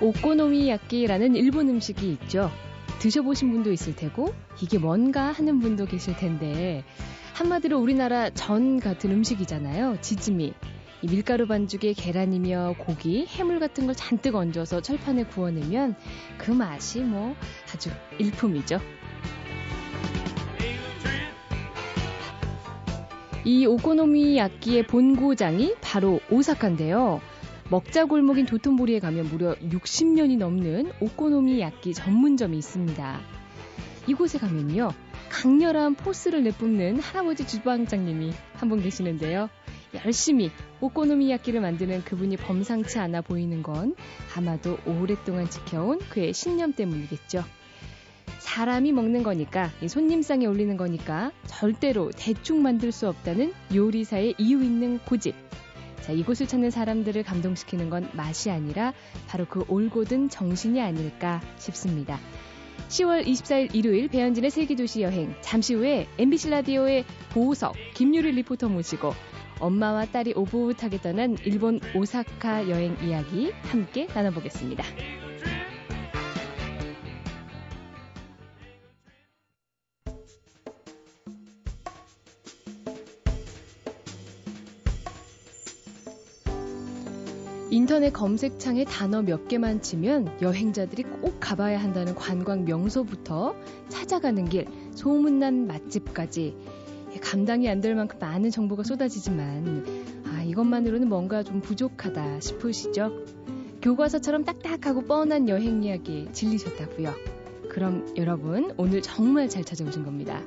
오코노미야끼라는 일본 음식이 있죠. 드셔보신 분도 있을 테고 이게 뭔가 하는 분도 계실 텐데 한마디로 우리나라 전 같은 음식이잖아요. 지짐이. 이 밀가루 반죽에 계란이며 고기, 해물 같은 걸 잔뜩 얹어서 철판에 구워내면 그 맛이 뭐 아주 일품이죠. 이 오코노미야끼의 본고장이 바로 오사카인데요. 먹자 골목인 도톤보리에 가면 무려 60년이 넘는 오코노미야끼 전문점이 있습니다. 이곳에 가면요. 강렬한 포스를 내뿜는 할아버지 주방장님이 한 분 계시는데요. 열심히 오코노미야끼를 만드는 그분이 범상치 않아 보이는 건 아마도 오랫동안 지켜온 그의 신념 때문이겠죠. 사람이 먹는 거니까, 손님상에 올리는 거니까 절대로 대충 만들 수 없다는 요리사의 이유 있는 고집. 자, 이곳을 찾는 사람들을 감동시키는 건 맛이 아니라 바로 그 올곧은 정신이 아닐까 싶습니다. 10월 24일 일요일 배현진의 세계도시 여행 잠시 후에 MBC 라디오의 보석 김유리 리포터 모시고 엄마와 딸이 오붓하게 떠난 일본 오사카 여행 이야기 함께 나눠보겠습니다. 인터넷 검색창에 단어 몇 개만 치면 여행자들이 꼭 가봐야 한다는 관광 명소부터 찾아가는 길, 소문난 맛집까지 감당이 안 될 만큼 많은 정보가 쏟아지지만 아, 이것만으로는 뭔가 좀 부족하다 싶으시죠? 교과서처럼 딱딱하고 뻔한 여행 이야기 질리셨다고요? 그럼 여러분 오늘 정말 잘 찾아오신 겁니다.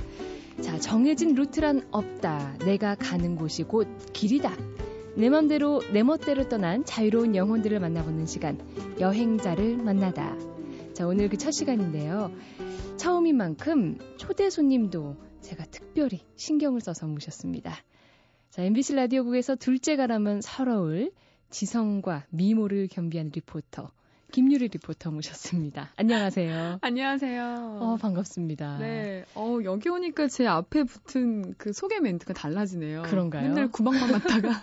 자, 정해진 루트란 없다. 내가 가는 곳이 곧 길이다. 내 맘대로 내 멋대로 떠난 자유로운 영혼들을 만나보는 시간 여행자를 만나다. 자, 오늘 그 첫 시간인데요. 처음인 만큼 초대 손님도 제가 특별히 신경을 써서 모셨습니다. 자, MBC 라디오국에서 둘째가라면 서러울 지성과 미모를 겸비한 리포터 김유리 리포터 모셨습니다. 안녕하세요. 안녕하세요. 어, 반갑습니다. 네. 어, 여기 오니까 제 앞에 붙은 그 소개 멘트가 달라지네요. 그런가요? 맨날 구박만 받다가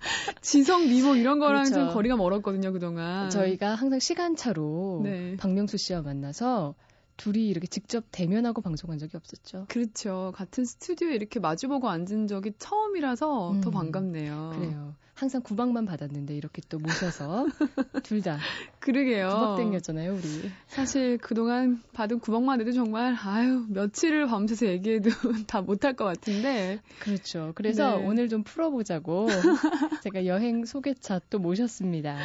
지성, 미모 이런 거랑 그렇죠. 좀 거리가 멀었거든요, 그동안. 저희가 항상 시간차로 네. 박명수 씨와 만나서 둘이 이렇게 직접 대면하고 방송한 적이 없었죠. 그렇죠. 같은 스튜디오에 이렇게 마주보고 앉은 적이 처음이라서 더 음, 반갑네요. 그래요. 항상 구박만 받았는데 이렇게 또 모셔서 둘 다 그러게요. 구박땡이었잖아요, 우리. 사실 그동안 받은 구박만 해도 정말 아유 며칠을 밤새서 얘기해도 다 못할 것 같은데 그렇죠. 그래서 네. 오늘 좀 풀어보자고 제가 여행 소개차 또 모셨습니다.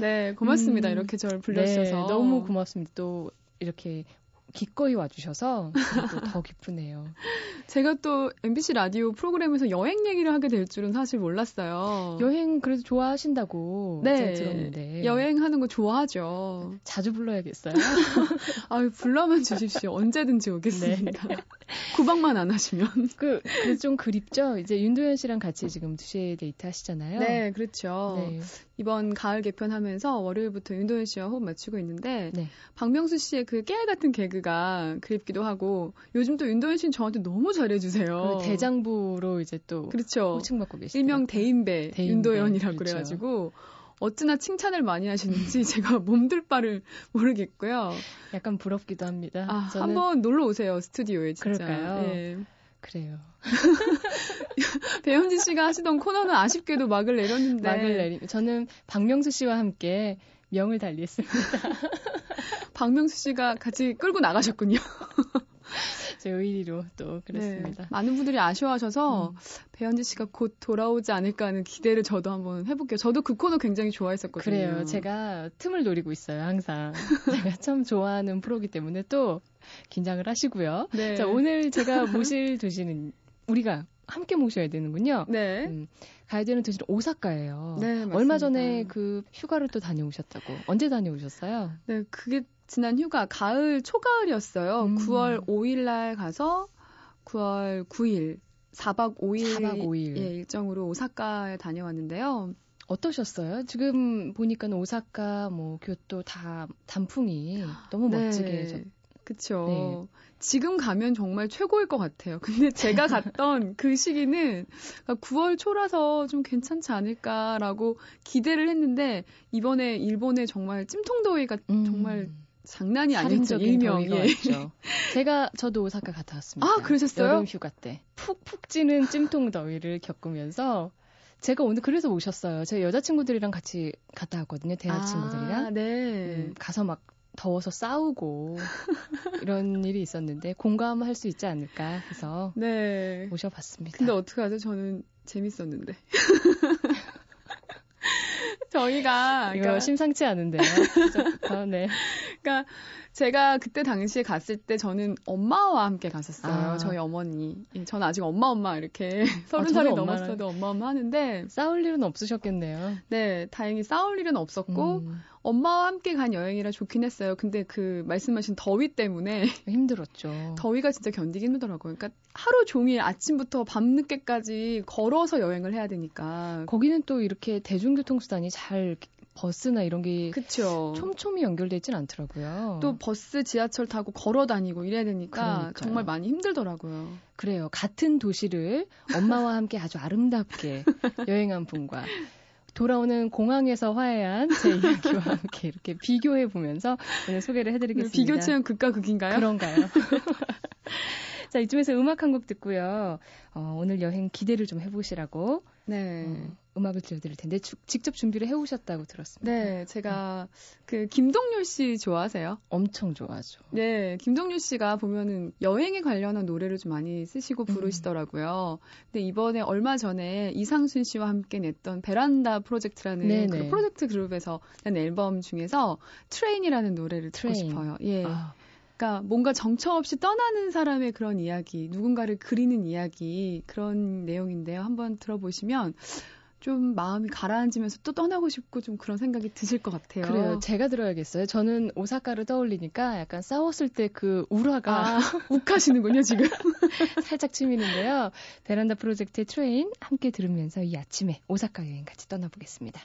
네 고맙습니다 음, 이렇게 저를 불러주셔서 네, 너무 고맙습니다. 또 이렇게 기꺼이 와주셔서 또더 기쁘네요. 제가 또 MBC 라디오 프로그램에서 여행 얘기를 하게 될 줄은 사실 몰랐어요. 여행 그래도 좋아하신다고 네. 제가 들었는데 여행하는 거 좋아하죠. 자주 불러야겠어요. 아유 불러만 주십시오. 언제든지 오겠습니다. 구박만 안 하시면. 그, 좀 그립죠? 이제 윤도현 씨랑 같이 지금 2시에 데이트 하시잖아요. 네, 그렇죠. 네. 이번 가을 개편하면서 월요일부터 윤도현 씨와 호흡 맞추고 있는데 네. 박명수 씨의 그 깨알 같은 개그 가 그립기도 하고 요즘 또 윤도현 씨는 저한테 너무 잘해주세요. 그리고 대장부로 이제 또 그렇죠. 호칭받고 계시죠. 일명 대인배, 대인배, 윤도현이라고 그렇죠. 그래가지고 어찌나 칭찬을 많이 하시는지 제가 몸둘 바를 모르겠고요. 약간 부럽기도 합니다. 아, 저는 한번 놀러 오세요 스튜디오에 진짜. 그럴까요? 예. 그래요. 배현진 씨가 하시던 코너는 아쉽게도 막을 내렸는데 막을 내리. 저는 박명수 씨와 함께 명을 달리했습니다. 박명수 씨가 같이 끌고 나가셨군요. 제 의리로 또 그랬습니다. 네, 많은 분들이 아쉬워하셔서 음. 배현진 씨가 곧 돌아오지 않을까 하는 기대를 저도 한번 해볼게요. 저도 그 코너 굉장히 좋아했었거든요. 그래요. 제가 틈을 노리고 있어요, 항상. 제가 참 좋아하는 프로기 때문에 또 긴장을 하시고요. 네. 자, 오늘 제가 모실 도시는 우리가 함께 모셔야 되는군요. 네. 음, 가야 되는 도시는 오사카예요. 네, 맞습니다. 얼마 전에 그 휴가를 또 다녀오셨다고. 언제 다녀오셨어요? 네, 그게 지난 휴가 가을 초가을이었어요. 음. 9월 5일 날 가서 9월 9일 4박 5일 4박 5일. 예, 일정으로 오사카에 다녀왔는데요. 어떠셨어요? 지금 보니까 오사카, 뭐 교토 다 단풍이 너무 네. 멋지게 저- 그쵸. 네. 지금 가면 정말 최고일 것 같아요. 근데 제가 갔던 그 시기는 9월 초라서 좀 괜찮지 않을까라고 기대를 했는데 이번에 일본에 정말 찜통더위가 음. 정말 장난이 아니죠. 일명 예. 제가 저도 오사카 갔다 왔습니다. 아 그러셨어요? 여름 휴가 때 푹푹 찌는 찜통 더위를 겪으면서 제가 오늘 그래서 오셨어요. 제 여자친구들이랑 같이 갔다 왔거든요. 대학 아, 친구들이랑. 네. 음, 가서 막 더워서 싸우고 이런 일이 있었는데 공감할 수 있지 않을까 해서 네. 모셔봤습니다. 근데 어떡하죠? 저는 재밌었는데. 저희가 이거 그러니까, 심상치 않은데요. 아, 네. 그러니까 제가 그때 당시에 갔을 때 저는 엄마와 함께 갔었어요. 아. 저희 어머니. 예, 저는 아직 엄마 엄마 이렇게 서른 아, 살이 넘었어도 엄마 엄마 하는데 싸울 일은 없으셨겠네요. 네, 다행히 싸울 일은 없었고 음. 엄마와 함께 간 여행이라 좋긴 했어요. 근데 그 말씀하신 더위 때문에 힘들었죠. 더위가 진짜 견디기 힘들더라고요. 그러니까 하루 종일 아침부터 밤늦게까지 걸어서 여행을 해야 되니까. 거기는 또 이렇게 대중교통 수단이 잘 버스나 이런 게 그쵸. 촘촘히 연결돼 있진 않더라고요. 또 버스, 지하철 타고 걸어 다니고 이래야 되니까 그러니까요. 정말 많이 힘들더라고요. 그래요. 같은 도시를 엄마와 함께 아주 아름답게 여행한 분과 돌아오는 공항에서 화해한 제 이야기와 함께 이렇게 비교해 보면서 오늘 소개를 해드리겠습니다. 비교 체험 극과 극인가요? 그런가요? 자, 이쯤에서 음악 한 곡 듣고요. 어, 오늘 여행 기대를 좀 해보시라고. 네. 어, 음악을 들려드릴 텐데 주, 직접 준비를 해오셨다고 들었습니다. 네, 제가 그 김동률 씨 좋아하세요? 엄청 좋아하죠. 네, 김동률 씨가 보면은 여행에 관련한 노래를 좀 많이 쓰시고 음. 부르시더라고요. 음. 근데 이번에 얼마 전에 이상순 씨와 함께 냈던 베란다 프로젝트라는 그 프로젝트 그룹에서 낸 앨범 중에서 Train이라는 노래를 듣고 Train. 싶어요. 예. 아. 그러니까 뭔가 정처 없이 떠나는 사람의 그런 이야기, 누군가를 그리는 이야기 그런 내용인데요. 한번 들어보시면 좀 마음이 가라앉으면서 또 떠나고 싶고 좀 그런 생각이 드실 것 같아요. 그래요. 제가 들어야겠어요. 저는 오사카를 떠올리니까 약간 싸웠을 때그 울화가 아, 욱하시는군요, 지금. 살짝 치미는데요. 베란다 프로젝트의 Train 함께 들으면서 이 아침에 오사카 여행 같이 떠나보겠습니다.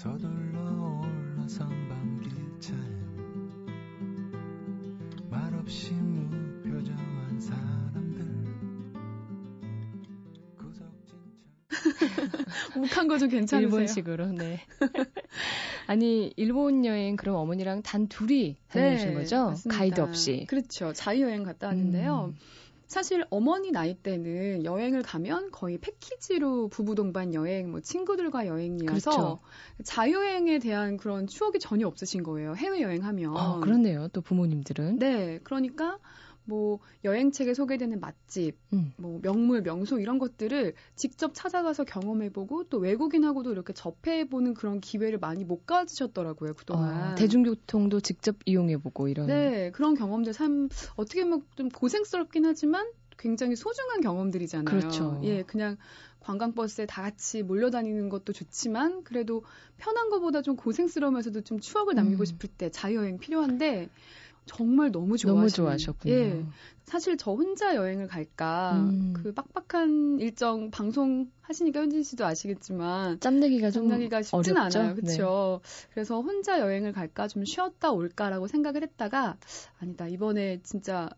서둘러 올라선 밤기차에 말없이 무표정한 사람들 욱한 거 좀 괜찮으세요? 일본식으로, 네. 아니, 일본 여행 그럼 어머니랑 단 둘이 다녀오신 네, 거죠? 맞습니다. 가이드 없이. 그렇죠. 자유여행 갔다 왔는데요. 음. 사실 어머니 나이 때는 여행을 가면 거의 패키지로 부부 동반 여행, 뭐 친구들과 여행이어서 그렇죠. 자유여행에 대한 그런 추억이 전혀 없으신 거예요. 해외 여행하면. 아, 그렇네요. 또 부모님들은. 네, 그러니까 뭐 여행책에 소개되는 맛집, 음. 뭐 명물, 명소 이런 것들을 직접 찾아가서 경험해보고 또 외국인하고도 이렇게 접해보는 그런 기회를 많이 못 가지셨더라고요 그동안. 어, 대중교통도 직접 이용해보고 이런. 네, 그런 경험들 참 어떻게 보면 좀 고생스럽긴 하지만 굉장히 소중한 경험들이잖아요. 그렇죠. 예, 그냥 관광버스에 다 같이 몰려다니는 것도 좋지만 그래도 편한 것보다 좀 고생스러우면서도 좀 추억을 남기고 음. 싶을 때 자유여행 필요한데 정말 너무. 너무 좋아하셨군요. 예. 사실 저 혼자 여행을 갈까 음. 그 빡빡한 일정 방송 하시니까 현진 씨도 아시겠지만 짬내기가 좀 짬내기가 쉽진 어렵죠? 않아요. 그렇죠. 네. 그래서 혼자 여행을 갈까 좀 쉬었다 올까라고 생각을 했다가 아니다. 이번에 진짜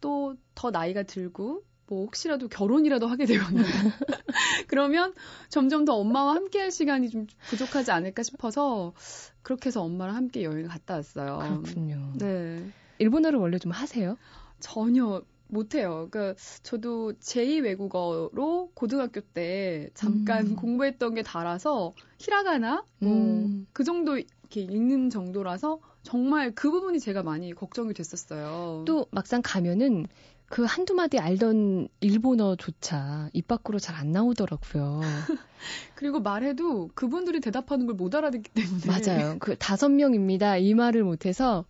또 더 나이가 들고 뭐 혹시라도 결혼이라도 하게 되거나 그러면 점점 더 엄마와 함께 할 시간이 좀 부족하지 않을까 싶어서 그렇게 해서 엄마랑 함께 여행을 갔다 왔어요. 그렇군요. 네. 일본어를 원래 좀 하세요? 전혀 못해요. 그러니까 저도 제2 외국어로 고등학교 때 잠깐 음. 공부했던 게 달아서 히라가나 뭐그 음. 정도 이렇게 읽는 정도라서 정말 그 부분이 제가 많이 걱정이 됐었어요. 또 막상 가면은 그 한두 마디 알던 일본어조차 입 밖으로 잘 안 나오더라고요. 그리고 말해도 그분들이 대답하는 걸 못 알아듣기 때문에. 맞아요. 그 다섯 명입니다. 이 말을 못해서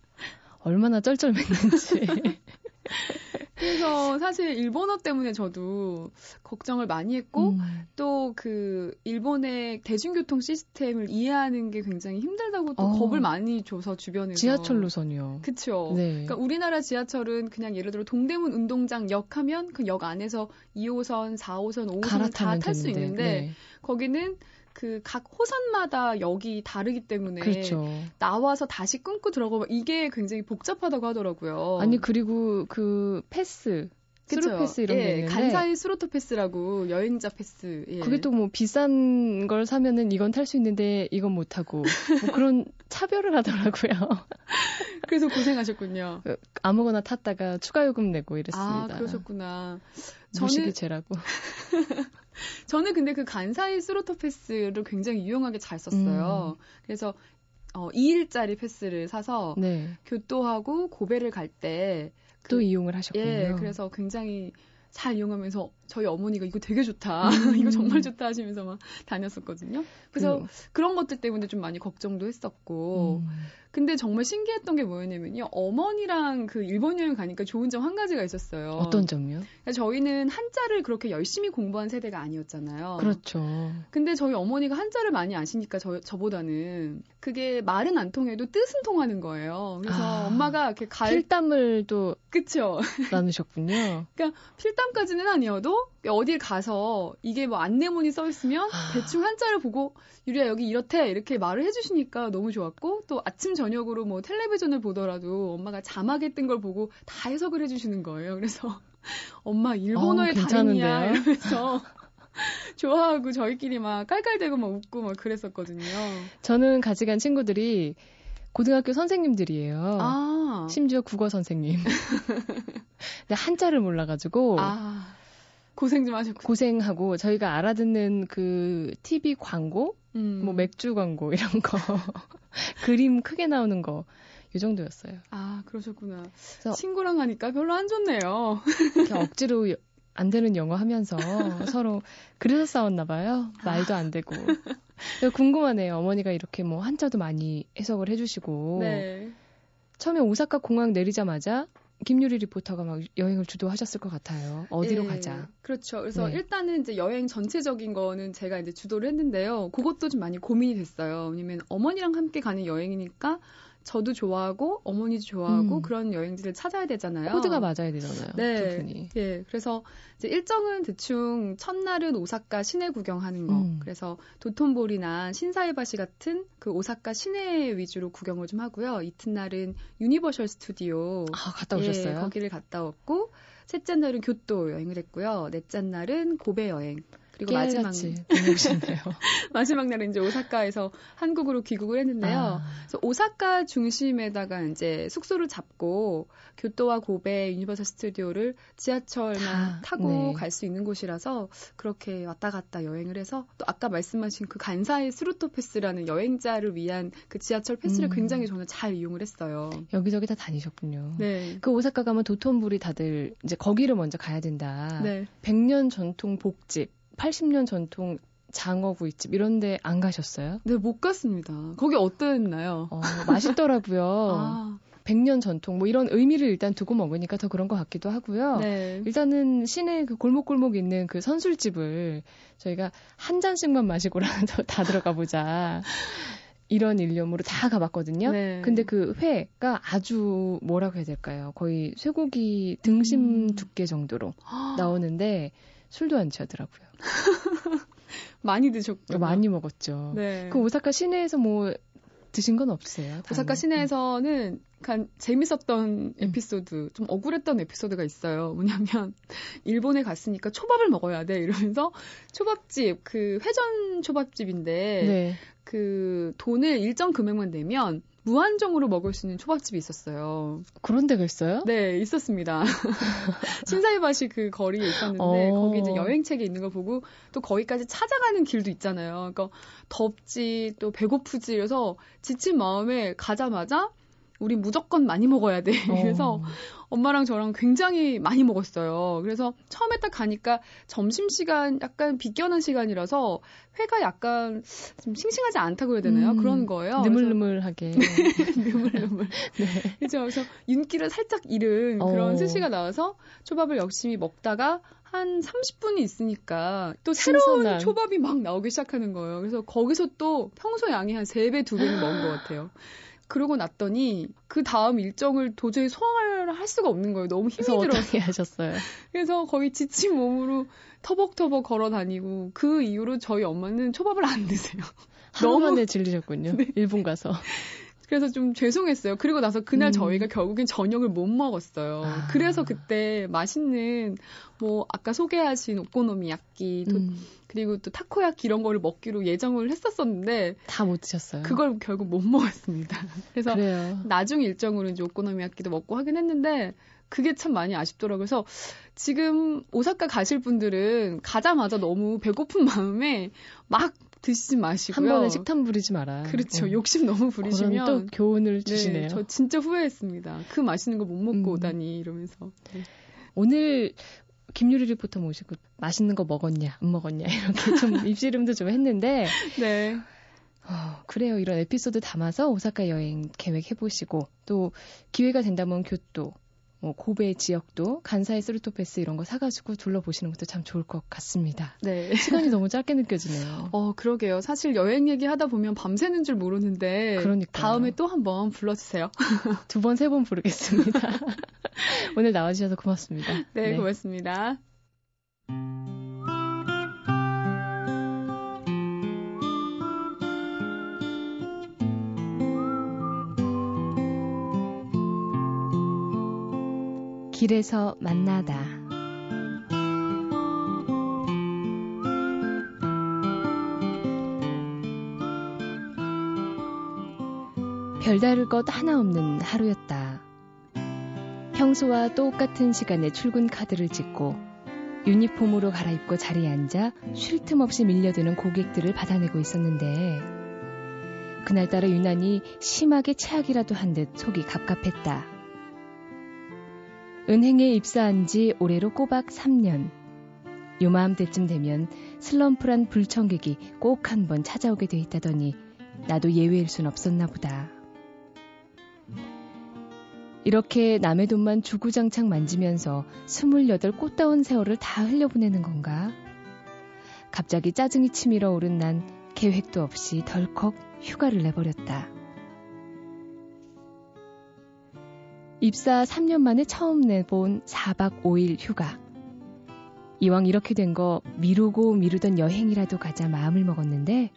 얼마나 쩔쩔맸는지. 그래서 사실 일본어 때문에 저도 걱정을 많이 했고 음. 또그 일본의 대중교통 시스템을 이해하는 게 굉장히 힘들다고 또 어. 겁을 많이 줘서 주변에서 지하철 노선이요. 그렇죠. 네. 그러니까 우리나라 지하철은 그냥 예를 들어 동대문 운동장 역 하면 그 역 안에서 2호선, 4호선, 5호선 다 탈 수 있는데 네. 거기는 그 각 호선마다 역이 다르기 때문에 그렇죠. 나와서 다시 끊고 들어가고 이게 굉장히 복잡하다고 하더라고요. 아니 그리고 그 패스 Thru 패스 이런 예, 게 있는데 간사이 스룻토 패스라고 여행자 패스. 예. 그게 또 뭐 비싼 걸 사면은 이건 탈 수 있는데 이건 못 타고 뭐 그런 차별을 하더라고요. 그래서 고생하셨군요. 그 아무거나 탔다가 추가 요금 내고 이랬습니다. 아 그러셨구나. 저는 제라고. 저는 근데 그 간사이 스로토 패스를 굉장히 유용하게 잘 썼어요. 음. 그래서 어, 2일짜리 패스를 사서 네. 교토하고 고베를 갈 때 또 그, 이용을 하셨군요. 예, 그래서 굉장히 잘 이용하면서 저희 어머니가 이거 되게 좋다. 음. 이거 정말 좋다 하시면서 막 다녔었거든요. 그래서 그, 런 것들 때문에 좀 많이 걱정도 했었고. 음. 근데 정말 신기했던 게 뭐였냐면요. 어머니랑 그 일본 여행 가니까 좋은 점 한 가지가 있었어요. 어떤 점요? 그러니까 저희는 한자를 그렇게 열심히 공부한 세대가 아니었잖아요. 그렇죠. 근데 저희 어머니가 한자를 많이 아시니까 저, 저보다는 그게 말은 안 통해도 뜻은 통하는 거예요. 그래서 아, 엄마가 이렇게 갈 필담을 또 그쵸 나누셨군요. 그러니까 필담까지는 아니어도 어딜 가서 이게 뭐 안내문이 써 있으면 아. 대충 한자를 보고 유리야 여기 이렇대 이렇게 말을 해주시니까 너무 좋았고 또 아침 저녁으로 뭐 텔레비전을 보더라도 엄마가 자막에 뜬 걸 보고 다 해석을 해주시는 거예요. 그래서 엄마 일본어에 어, 다행이야 이러면서 좋아하고 저희끼리 막 깔깔대고 막 웃고 막 그랬었거든요. 저는 같이 간 친구들이 고등학교 선생님들이에요. 아. 심지어 국어 선생님. 근데 한자를 몰라가지고 아. 고생 좀 하셨고 고생하고 저희가 알아듣는 그 TV 광고, 음. 뭐 맥주 광고 이런 거 그림 크게 나오는 거. 이 정도였어요. 아, 그러셨구나. 친구랑 하니까 별로 안 좋네요. 이렇게 억지로 안 되는 영어 하면서 서로 그래서 싸웠나 봐요. 말도 안 되고. 궁금하네요. 어머니가 이렇게 뭐 한자도 많이 해석을 해주시고. 네. 처음에 오사카 공항 내리자마자 김유리 리포터가 막 여행을 주도하셨을 것 같아요. 어디로 네, 가자. 그렇죠. 그래서 네. 일단은 이제 여행 전체적인 거는 제가 이제 주도를 했는데요. 그것도 좀 많이 고민이 됐어요. 왜냐면 어머니랑 함께 가는 여행이니까 저도 좋아하고 어머니도 좋아하고 음. 그런 여행지를 찾아야 되잖아요. 코드가 맞아야 되잖아요. 네. 예. 그래서 이제 일정은 대충 첫날은 오사카 시내 구경하는 거. 음. 그래서 도톤보리나 신사이바시 같은 그 오사카 시내 위주로 구경을 좀 하고요. 이튿날은 유니버셜 스튜디오. 아, 갔다 오셨어요? 예, 거기를 갔다 왔고 셋째 날은 교토 여행을 했고요. 넷째 날은 고베 여행. 그리고 마지막 마지막 날은 이제 오사카에서 한국으로 귀국을 했는데요. 아. 그래서 오사카 중심에다가 이제 숙소를 잡고 교토와 고베 유니버설 스튜디오를 지하철만 아, 타고 네. 갈수 있는 곳이라서 그렇게 왔다 갔다 여행을 해서 또 아까 말씀하신 그 간사이 스루토 패스라는 여행자를 위한 그 지하철 패스를 음. 굉장히 저는 잘 이용을 했어요. 여기저기 다 다니셨군요. 네. 그 오사카 가면 도톤부리 다들 이제 거기를 먼저 가야 된다. 네. 100년 전통 복집 80년 전통 장어구이집 이런 데 안 가셨어요? 네, 못 갔습니다. 거기 어땠나요? 어, 맛있더라고요. 아. 100년 전통 뭐 이런 의미를 일단 두고 먹으니까 더 그런 것 같기도 하고요. 네. 일단은 시내 그 골목골목 있는 그 선술집을 저희가 한 잔씩만 마시고라도 다 들어가 보자. 이런 일념으로 다 가봤거든요. 네. 근데 그 회가 아주 뭐라고 해야 될까요? 거의 쇠고기 등심 음. 두께 정도로 나오는데 술도 안 취하더라고요. 많이 드셨죠? 많이 먹었죠. 네. 그 오사카 시내에서 뭐 드신 건 없으세요? 오사카 시내에서는 약간 재밌었던 에피소드, 좀 억울했던 에피소드가 있어요. 뭐냐면 일본에 갔으니까 초밥을 먹어야 돼 이러면서 초밥집 그 회전 초밥집인데 네. 그 돈을 일정 금액만 내면 무한정으로 먹을 수 있는 초밥집이 있었어요. 그런 데가 있어요? 네, 있었습니다. 신사이바시 그 거리에 있었는데 어. 거기 이제 여행책에 있는 걸 보고 또 거기까지 찾아가는 길도 있잖아요. 그러니까 덥지 또 배고프지 그래서 지친 마음에 가자마자 우리 무조건 많이 먹어야 돼. 그래서 어. 엄마랑 저랑 굉장히 많이 먹었어요. 그래서 처음에 딱 가니까 점심시간 약간 비껴난 시간이라서 회가 약간 좀 싱싱하지 않다고 해야 되나요? 음, 그런 거예요. 느물느물하게. 느물느물. 네. 그죠. 그래서 윤기를 살짝 잃은 그런 어. 스시가 나와서 초밥을 열심히 먹다가 한 30분이 있으니까 또 새로운 신선한. 초밥이 막 나오기 시작하는 거예요. 그래서 거기서 또 평소 양이 한 3배, 2배는 먹은 것 같아요. 그러고 났더니 그 다음 일정을 도저히 소화 를할 수가 없는 거예요. 너무 힘이 들어서. 하셨어요. 그래서 거의 지친 몸으로 터벅터벅 걸어 다니고 그 이후로 저희 엄마는 초밥을 안 드세요. 너무 질리셨군요. 네. 일본 가서. 그래서 좀 죄송했어요. 그리고 나서 그날 음. 저희가 결국엔 저녁을 못 먹었어요. 아. 그래서 그때 맛있는 뭐 아까 소개하신 오코노미야끼 음. 그리고 또 타코야키 이런 거를 먹기로 예정을 했었었는데 다 못 드셨어요. 그걸 결국 못 먹었습니다. 그래서 그래요. 나중 일정으로 이제 오코노미야끼도 먹고 하긴 했는데 그게 참 많이 아쉽더라고요. 그래서 지금 오사카 가실 분들은 가자마자 너무 배고픈 마음에 막 드시지 마시고요. 한 번에 식탐 부리지 마라. 그렇죠. 어. 욕심 너무 부리시면 또 교훈을 네, 주시네요. 네, 저 진짜 후회했습니다. 그 맛있는 거 못 먹고 음. 오다니 이러면서. 네. 오늘 김유리 리포터 모시고 맛있는 거 먹었냐 안 먹었냐 이렇게 좀 입시름도 좀 했는데 네. 어, 그래요. 이런 에피소드 담아서 오사카 여행 계획해 보시고 또 기회가 된다면 교토 뭐 고베 지역도 간사이 스루토패스 이런 거 사가지고 둘러보시는 것도 참 좋을 것 같습니다. 네. 시간이 너무 짧게 느껴지네요. 어, 그러게요. 사실 여행 얘기 하다 보면 밤새는 줄 모르는데. 그러니까 다음에 또 한번 불러주세요. 두 번, 세 번 부르겠습니다. 오늘 나와주셔서 고맙습니다. 네, 네. 고맙습니다. 길에서 만나다. 별다를 것 하나 없는 하루였다. 평소와 똑같은 시간에 출근 카드를 찍고 유니폼으로 갈아입고 자리에 앉아 쉴 틈 없이 밀려드는 고객들을 받아내고 있었는데 그날따라 유난히 심하게 체하기라도 한 듯 속이 갑갑했다. 은행에 입사한 지 올해로 꼬박 3년. 요마음 때쯤 되면 슬럼프란 불청객이 꼭 한번 찾아오게 돼 있다더니 나도 예외일 순 없었나 보다. 이렇게 남의 돈만 주구장창 만지면서 28 꽃다운 세월을 다 흘려보내는 건가? 갑자기 짜증이 치밀어 오른 난 계획도 없이 덜컥 휴가를 내버렸다. 입사 3년 만에 처음 내본 4박 5일 휴가. 이왕 이렇게 된 거 미루고 미루던 여행이라도 가자 마음을 먹었는데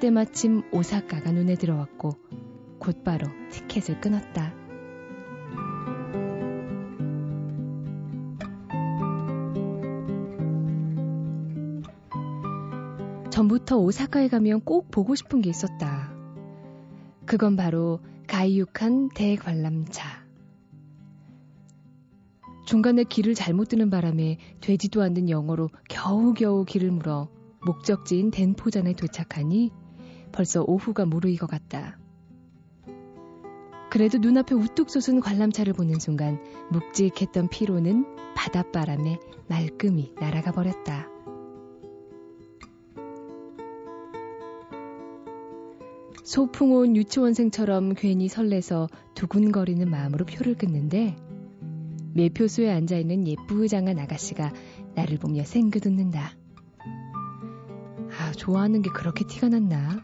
때마침 오사카가 눈에 들어왔고 곧바로 티켓을 끊었다. 전부터 오사카에 가면 꼭 보고 싶은 게 있었다. 그건 바로 가이육한 대관람차. 중간에 길을 잘못 드는 바람에 되지도 않는 영어로 겨우겨우 길을 물어 목적지인 덴포전에 도착하니 벌써 오후가 무르익어 갔다. 그래도 눈앞에 우뚝 솟은 관람차를 보는 순간 묵직했던 피로는 바닷바람에 말끔히 날아가 버렸다. 소풍 온 유치원생처럼 괜히 설레서 두근거리는 마음으로 표를 끊는데 매표소에 앉아있는 예쁘장한 아가씨가 나를 보며 생긋 웃는다. 아, 좋아하는 게 그렇게 티가 났나?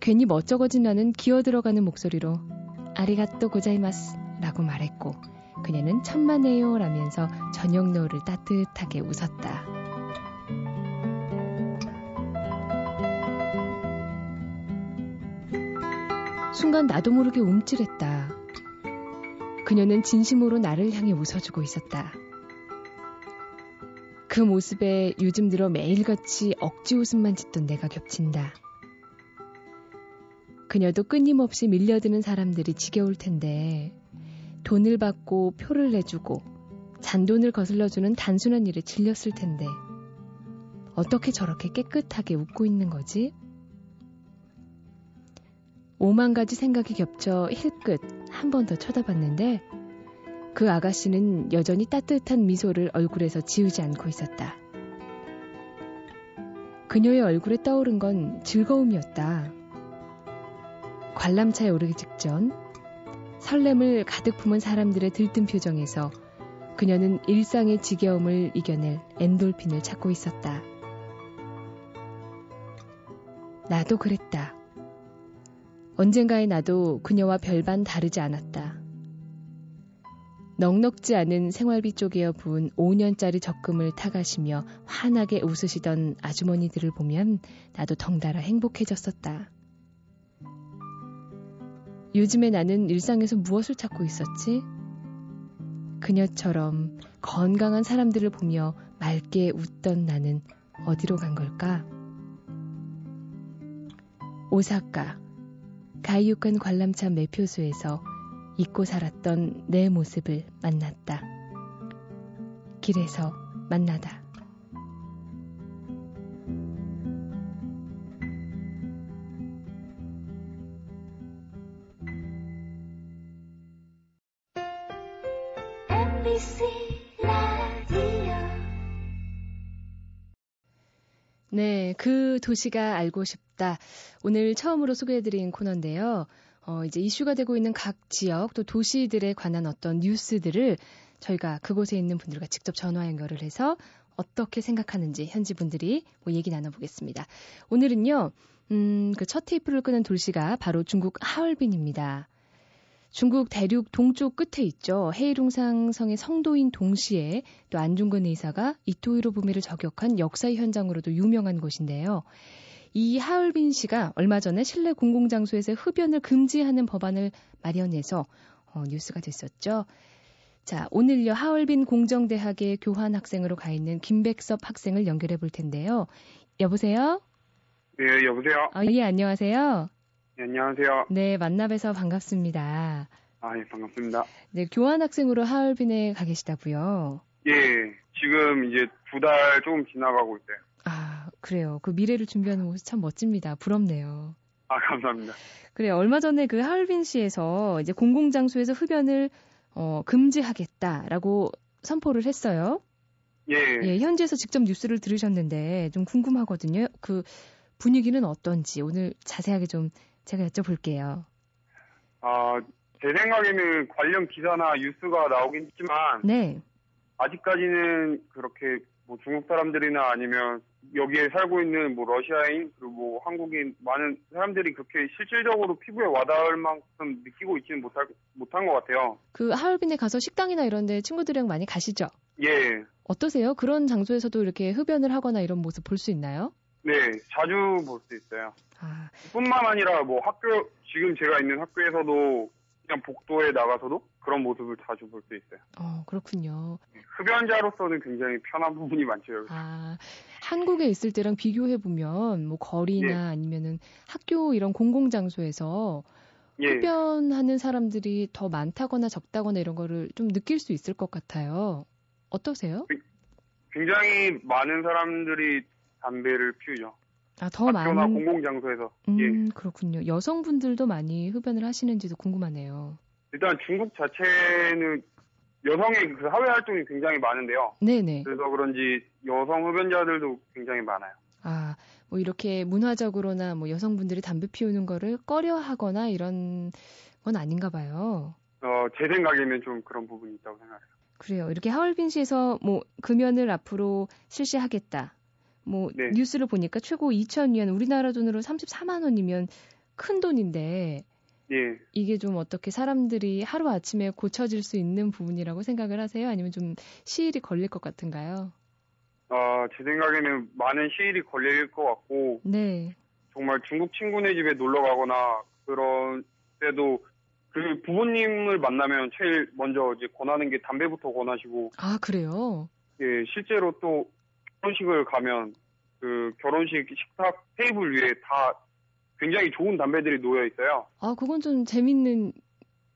괜히 멋쩍어진 나는 기어 들어가는 목소리로 아리가또 고자이마스 라고 말했고 그녀는 천만에요 라면서 저녁 노을을 따뜻하게 웃었다. 순간 나도 모르게 움찔했다. 그녀는 진심으로 나를 향해 웃어주고 있었다. 그 모습에 요즘 들어 매일같이 억지 웃음만 짓던 내가 겹친다. 그녀도 끊임없이 밀려드는 사람들이 지겨울 텐데 돈을 받고 표를 내주고 잔돈을 거슬러주는 단순한 일에 질렸을 텐데 어떻게 저렇게 깨끗하게 웃고 있는 거지? 오만 가지 생각이 겹쳐 힐끗 한 번 더 쳐다봤는데 그 아가씨는 여전히 따뜻한 미소를 얼굴에서 지우지 않고 있었다. 그녀의 얼굴에 떠오른 건 즐거움이었다. 관람차에 오르기 직전 설렘을 가득 품은 사람들의 들뜬 표정에서 그녀는 일상의 지겨움을 이겨낼 엔돌핀을 찾고 있었다. 나도 그랬다. 언젠가의 나도 그녀와 별반 다르지 않았다. 넉넉지 않은 생활비 쪼개어 부은 5년짜리 적금을 타가시며 환하게 웃으시던 아주머니들을 보면 나도 덩달아 행복해졌었다. 요즘에 나는 일상에서 무엇을 찾고 있었지? 그녀처럼 건강한 사람들을 보며 맑게 웃던 나는 어디로 간 걸까? 오사카 가이육간 관람차 매표소에서 잊고 살았던 내 모습을 만났다. 길에서 만나다. 네, 그 도시가 알고 싶다. 오늘 처음으로 소개해드린 코너인데요. 어, 이제 이슈가 되고 있는 각 지역 또 도시들에 관한 어떤 뉴스들을 저희가 그곳에 있는 분들과 직접 전화 연결을 해서 어떻게 생각하는지 현지 분들이 뭐 얘기 나눠보겠습니다. 오늘은요, 음, 그 첫 테이프를 끄는 돌시가 바로 중국 하얼빈입니다. 중국 대륙 동쪽 끝에 있죠. 헤이룽상 성의 성도인 동시에 또 안중근 의사가 이토이로 부미를 저격한 역사의 현장으로도 유명한 곳인데요. 이 하얼빈 씨가 얼마 전에 실내 공공장소에서 흡연을 금지하는 법안을 마련해서 어, 뉴스가 됐었죠. 자, 오늘요 하얼빈 공정대학의 교환 학생으로 가 있는 김백섭 학생을 연결해 볼 텐데요. 여보세요? 네, 여보세요? 아, 예, 안녕하세요. 네, 안녕하세요. 네, 만나뵈서 반갑습니다. 아, 예, 반갑습니다. 네, 교환학생으로 하얼빈에 가 계시다고요? 예, 지금 이제 두 달 조금 지나가고 있어요. 아, 그래요. 그 미래를 준비하는 모습 참 멋집니다. 부럽네요. 아, 감사합니다. 그래, 얼마 전에 그 하얼빈시에서 이제 공공장소에서 흡연을 어, 금지하겠다라고 선포를 했어요. 예. 예, 현지에서 직접 뉴스를 들으셨는데 좀 궁금하거든요. 그 분위기는 어떤지 오늘 자세하게 좀 제가 여쭤볼게요. 아, 제 생각에는 관련 기사나 뉴스가 나오긴 했지만 네. 아직까지는 그렇게 뭐 중국 사람들이나 아니면 여기에 살고 있는 뭐 러시아인 그리고 뭐 한국인 많은 사람들이 그렇게 실질적으로 피부에 와닿을 만큼 느끼고 있지는 못할 못한 것 같아요. 그 하얼빈에 가서 식당이나 이런데 친구들이랑 많이 가시죠? 예. 어떠세요? 그런 장소에서도 이렇게 흡연을 하거나 이런 모습 볼 수 있나요? 네, 자주 볼 수 있어요. 아, 뿐만 아니라 뭐 학교 지금 제가 있는 학교에서도 그냥 복도에 나가서도 그런 모습을 자주 볼 수 있어요. 어, 그렇군요. 흡연자로서는 굉장히 편한 부분이 많죠. 여기. 아, 한국에 있을 때랑 비교해 보면 뭐 거리나 예. 아니면은 학교 이런 공공 장소에서 예, 흡연하는 사람들이 더 많다거나 적다거나 이런 거를 좀 느낄 수 있을 것 같아요. 어떠세요? 굉장히 많은 사람들이 담배를 피우죠. 아, 더 많은 공공 장소에서. 음, 예. 그렇군요. 여성분들도 많이 흡연을 하시는지도 궁금하네요. 일단 중국 자체는 여성의 그 사회 활동이 굉장히 많은데요. 네네. 그래서 그런지 여성 흡연자들도 굉장히 많아요. 아, 뭐 이렇게 문화적으로나 뭐 여성분들이 담배 피우는 거를 꺼려 하거나 이런 건 아닌가 봐요. 어, 제 생각에는 좀 그런 부분이 있다고 생각해요. 그래요. 이렇게 하얼빈시에서 뭐 금연을 앞으로 실시하겠다. 뭐 네. 뉴스를 보니까 최고 2,000위안 우리나라 돈으로 34만 원이면 큰 돈인데 예. 이게 좀 어떻게 사람들이 하루 아침에 고쳐질 수 있는 부분이라고 생각을 하세요? 아니면 좀 시일이 걸릴 것 같은가요? 어, 제 생각에는 많은 시일이 걸릴 것 같고, 네. 정말 중국 친구네 집에 놀러 가거나 그런 때도 그 부모님을 만나면 제일 먼저 이제 권하는 게 담배부터 권하시고, 아, 그래요? 예, 실제로 또 결혼식을 가면 그 결혼식 식탁 테이블 위에 다 굉장히 좋은 담배들이 놓여 있어요. 아, 그건 좀 재밌는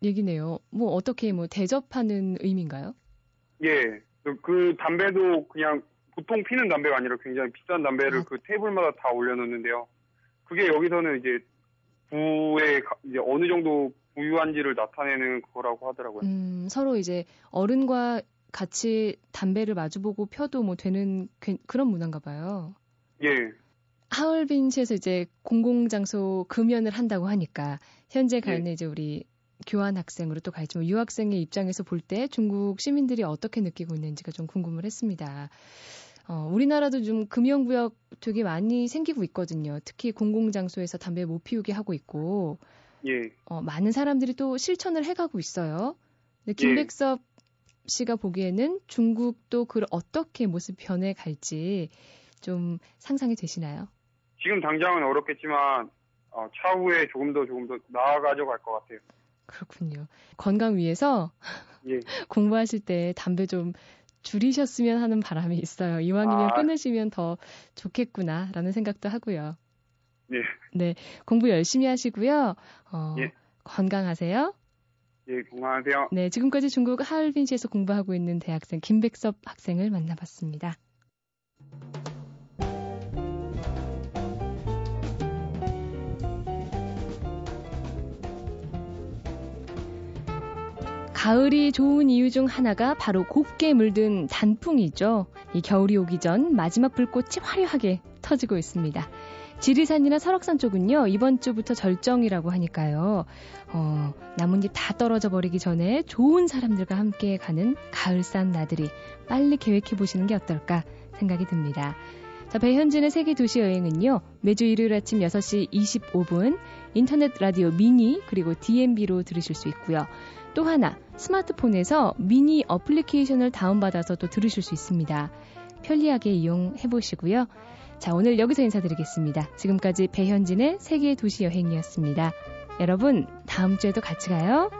얘기네요. 뭐 어떻게 뭐 대접하는 의미인가요? 예, 그, 그 담배도 그냥 보통 피는 담배가 아니라 굉장히 비싼 담배를 아. 그 테이블마다 다 올려놓는데요. 그게 여기서는 이제 부에 이제 어느 정도 부유한지를 나타내는 거라고 하더라고요. 음, 서로 이제 어른과 같이 담배를 마주보고 펴도 뭐 되는 그런 문화인가 봐요. 예. 하얼빈시에서 이제 공공장소 금연을 한다고 하니까 현재 가 있는 예. 이제 우리 교환 학생으로 또 가 있지만 유학생의 입장에서 볼 때 중국 시민들이 어떻게 느끼고 있는지가 좀 궁금을 했습니다. 어, 우리나라도 좀 금연구역 되게 많이 생기고 있거든요. 특히 공공장소에서 담배 못 피우게 하고 있고, 예. 어, 많은 사람들이 또 실천을 해가고 있어요. 근데 예. 김백섭 예. 씨가 보기에는 중국도 그 어떻게 모습 변해 갈지 좀 상상이 되시나요? 지금 당장은 어렵겠지만 어, 차후에 조금 더 조금 더 나아가져 갈 것 같아요. 그렇군요. 건강 위해서 예. 공부하실 때 담배 좀 줄이셨으면 하는 바람이 있어요. 이왕이면 아. 끊으시면 더 좋겠구나라는 생각도 하고요. 예. 네, 공부 열심히 하시고요. 어, 예. 건강하세요. 예, 건강하세요. 네, 지금까지 중국 하얼빈시에서 공부하고 있는 대학생 김백섭 학생을 만나봤습니다. 가을이 좋은 이유 중 하나가 바로 곱게 물든 단풍이죠. 이 겨울이 오기 전 마지막 불꽃이 화려하게 터지고 있습니다. 지리산이나 설악산 쪽은요, 이번 주부터 절정이라고 하니까요, 어, 나뭇잎 다 떨어져 버리기 전에 좋은 사람들과 함께 가는 가을산 나들이 빨리 계획해 보시는 게 어떨까 생각이 듭니다. 자, 배현진의 세계 도시 여행은요, 매주 일요일 아침 6시 25분, 인터넷 라디오 미니, 그리고 DMB로 들으실 수 있고요. 또 하나, 스마트폰에서 미니 어플리케이션을 다운받아서 또 들으실 수 있습니다. 편리하게 이용해 보시고요. 자, 오늘 여기서 인사드리겠습니다. 지금까지 배현진의 세계 도시 여행이었습니다. 여러분, 다음 주에도 같이 가요.